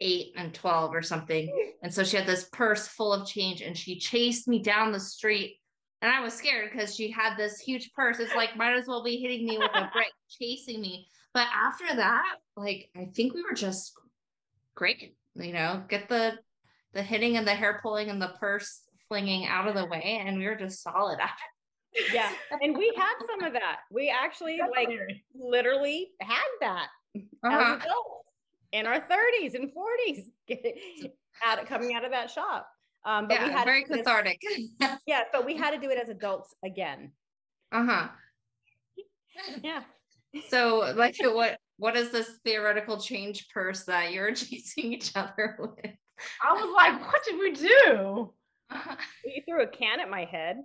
S1: eight and 12 or something. And so she had this purse full of change and she chased me down the street. And I was scared because she had this huge purse. It's like, might as well be hitting me with a brick, chasing me. But after that, like, I think we were just great. You know, get the the hitting and the hair pulling and the purse flinging out of the way, and we were just solid after.
S2: yeah. And we had some of that. We actually like literally had that
S1: Uh-huh.
S2: as adults in our 30s and 40s out of, coming out of that shop. Um, but we
S1: Yeah,
S2: had
S1: very
S2: to do this-
S1: cathartic.
S2: yeah, but we had to do it as adults again.
S1: uh huh.
S2: Yeah.
S1: So, like, what what is this theoretical change purse that you're chasing each other with?
S3: I was like, what did we do?
S2: You threw a can at my head.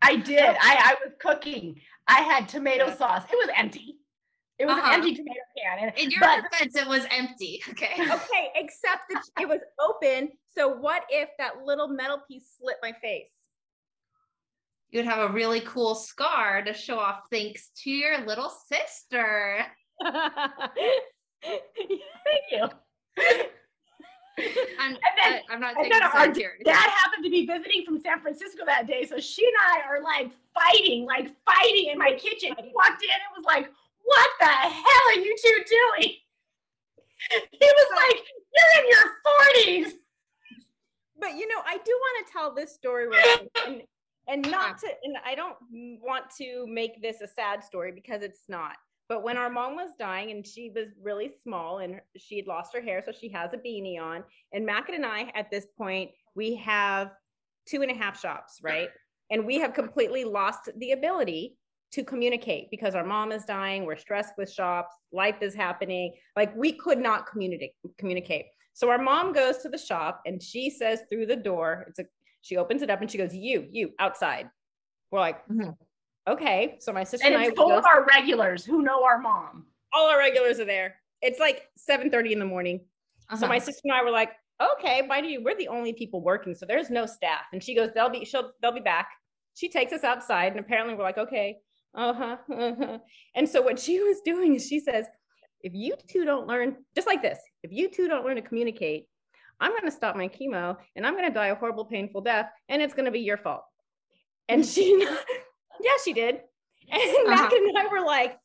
S3: I did. I, I was cooking. I had tomato
S1: Yeah.
S3: sauce. It was empty. It was
S1: Uh-huh.
S3: an empty tomato can. And,
S1: In your
S3: but
S1: defense, it was empty. Okay.
S2: Okay, except that it was open. So what if that little metal piece slit my face?
S1: You'd have a really cool scar to show off thanks to your little sister.
S3: thank you.
S1: I'm,
S3: And then-
S1: I, am not taking
S3: then our
S1: here.
S3: Dad happened to be visiting from San Francisco that day. So she and I are like fighting, like fighting in my kitchen. He walked in and was like, What the hell are you two doing? He was like, You're in your 40s.
S2: but you know, I do want to tell this story quick, and, and not to, and I don't want to make this a sad story because it's not. But when our mom was dying and she was really small and she had lost her hair, so she has a beanie on. And Makeda and I, at this point, we have two and a half shops, right? And we have completely lost the ability to communicate because our mom is dying. We're stressed with shops. Life is happening. Like we could not communicate. Communicate. So our mom goes to the shop and she says through the door, it's a she opens it up and she goes, "You, you outside." We're like,
S1: Mhm.
S2: "Okay." So my sister
S3: And
S2: and, I
S3: it's full
S2: go-
S3: of our regulars who know our mom.
S2: all our regulars are there. It's like 7:30 in the morning. So
S1: Uh-huh.
S2: my sister and I were like, "Okay, why do you? We're the only people working, so there's no staff." And she goes, "They'll be she'll they'll be back." She takes us outside, and apparently we're like, "Okay, uh huh." Uh-huh. And so what she was doing is she says, "If you two don't learn, just like this, if you two don't learn to communicate, I'm going to stop my chemo, and I'm going to die a horrible, painful death, and it's going to be your fault." And she, yeah, she did. And
S1: Uh-huh.
S2: Mac and I were like,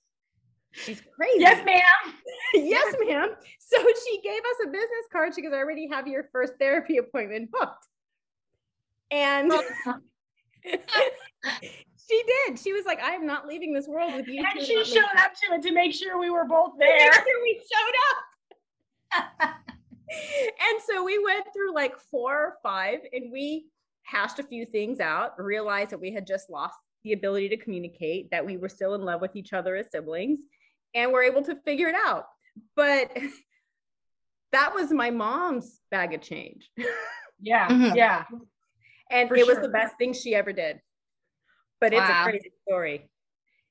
S2: "She's crazy."
S3: Yes, ma'am.
S2: yes, ma'am. So she gave us a business card. She goes, I already have your first therapy appointment booked. And she did. She was like, I am not leaving this world with you.
S3: And she showed up to it to make sure we were both
S2: to make
S3: there.
S2: sure we showed up. and so we went through like four or five and we hashed a few things out, realized that we had just lost the ability to communicate, that we were still in love with each other as siblings, and we're able to figure it out. But that was my mom's bag of change.
S3: Yeah,
S1: Mhm.
S3: yeah.
S2: And
S3: For
S2: it was
S3: sure.
S2: the best thing she ever did. But it's
S1: Wow.
S2: a crazy story.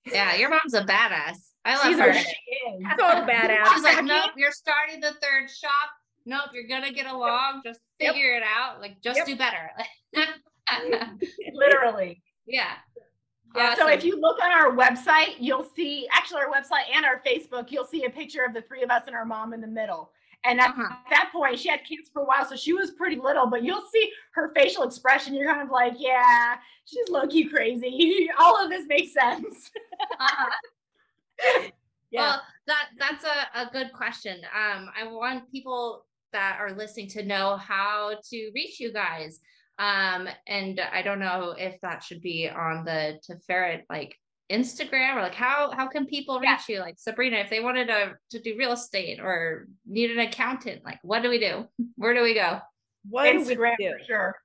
S1: yeah, your mom's a badass. I love
S2: She's
S1: her.
S3: She is.
S2: Total badass.
S1: She's like, nope, you're starting the third shop. Nope, you're gonna get along. Just
S2: Yep.
S1: figure it out. Like, just
S2: Yep.
S1: do better.
S3: Literally.
S1: yeah.
S3: Yeah, so if you look on our website, you'll see actually our website and our Facebook, you'll see a picture of the three of us and our mom in the middle. And at,
S1: Uh-huh.
S3: that point, she had cancer for a while, so she was pretty little. But you'll see her facial expression. You're kind of like, yeah, she's low key crazy. All of this makes sense.
S1: Uh-huh.
S2: Yeah.
S1: Well, that that's a, a good question. Um, I want people that are listening to know how to reach you guys. Um, and I don't know if that should be on the Tiferet like Instagram or like how how can people reach
S3: Yeah.
S1: you? Like Sabrina, if they wanted to to do real estate or need an accountant, like what do we do? Where do we go?
S2: what do we do?
S3: for sure.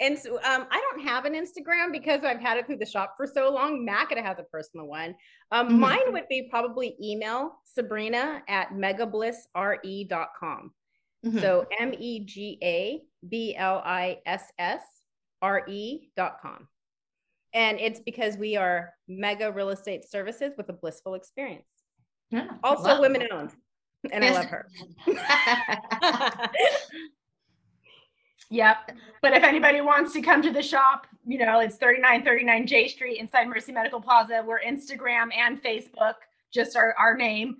S2: And so, um, I don't have an Instagram because I've had it through the shop for so long. Makeda has a personal one. Um,
S1: Mhm.
S2: Mine would be probably email Sabrina at megablissre.com.
S1: Mhm.
S2: So M E G A B L I S S R E dot com. And it's because we are mega real estate services with a blissful experience.
S1: Yeah,
S2: Also women owned. And I love her.
S3: Yep. But if anybody wants to come to the shop, you know, it's 3939 J Street inside Mercy Medical Plaza. We're Instagram and Facebook, just our, our name.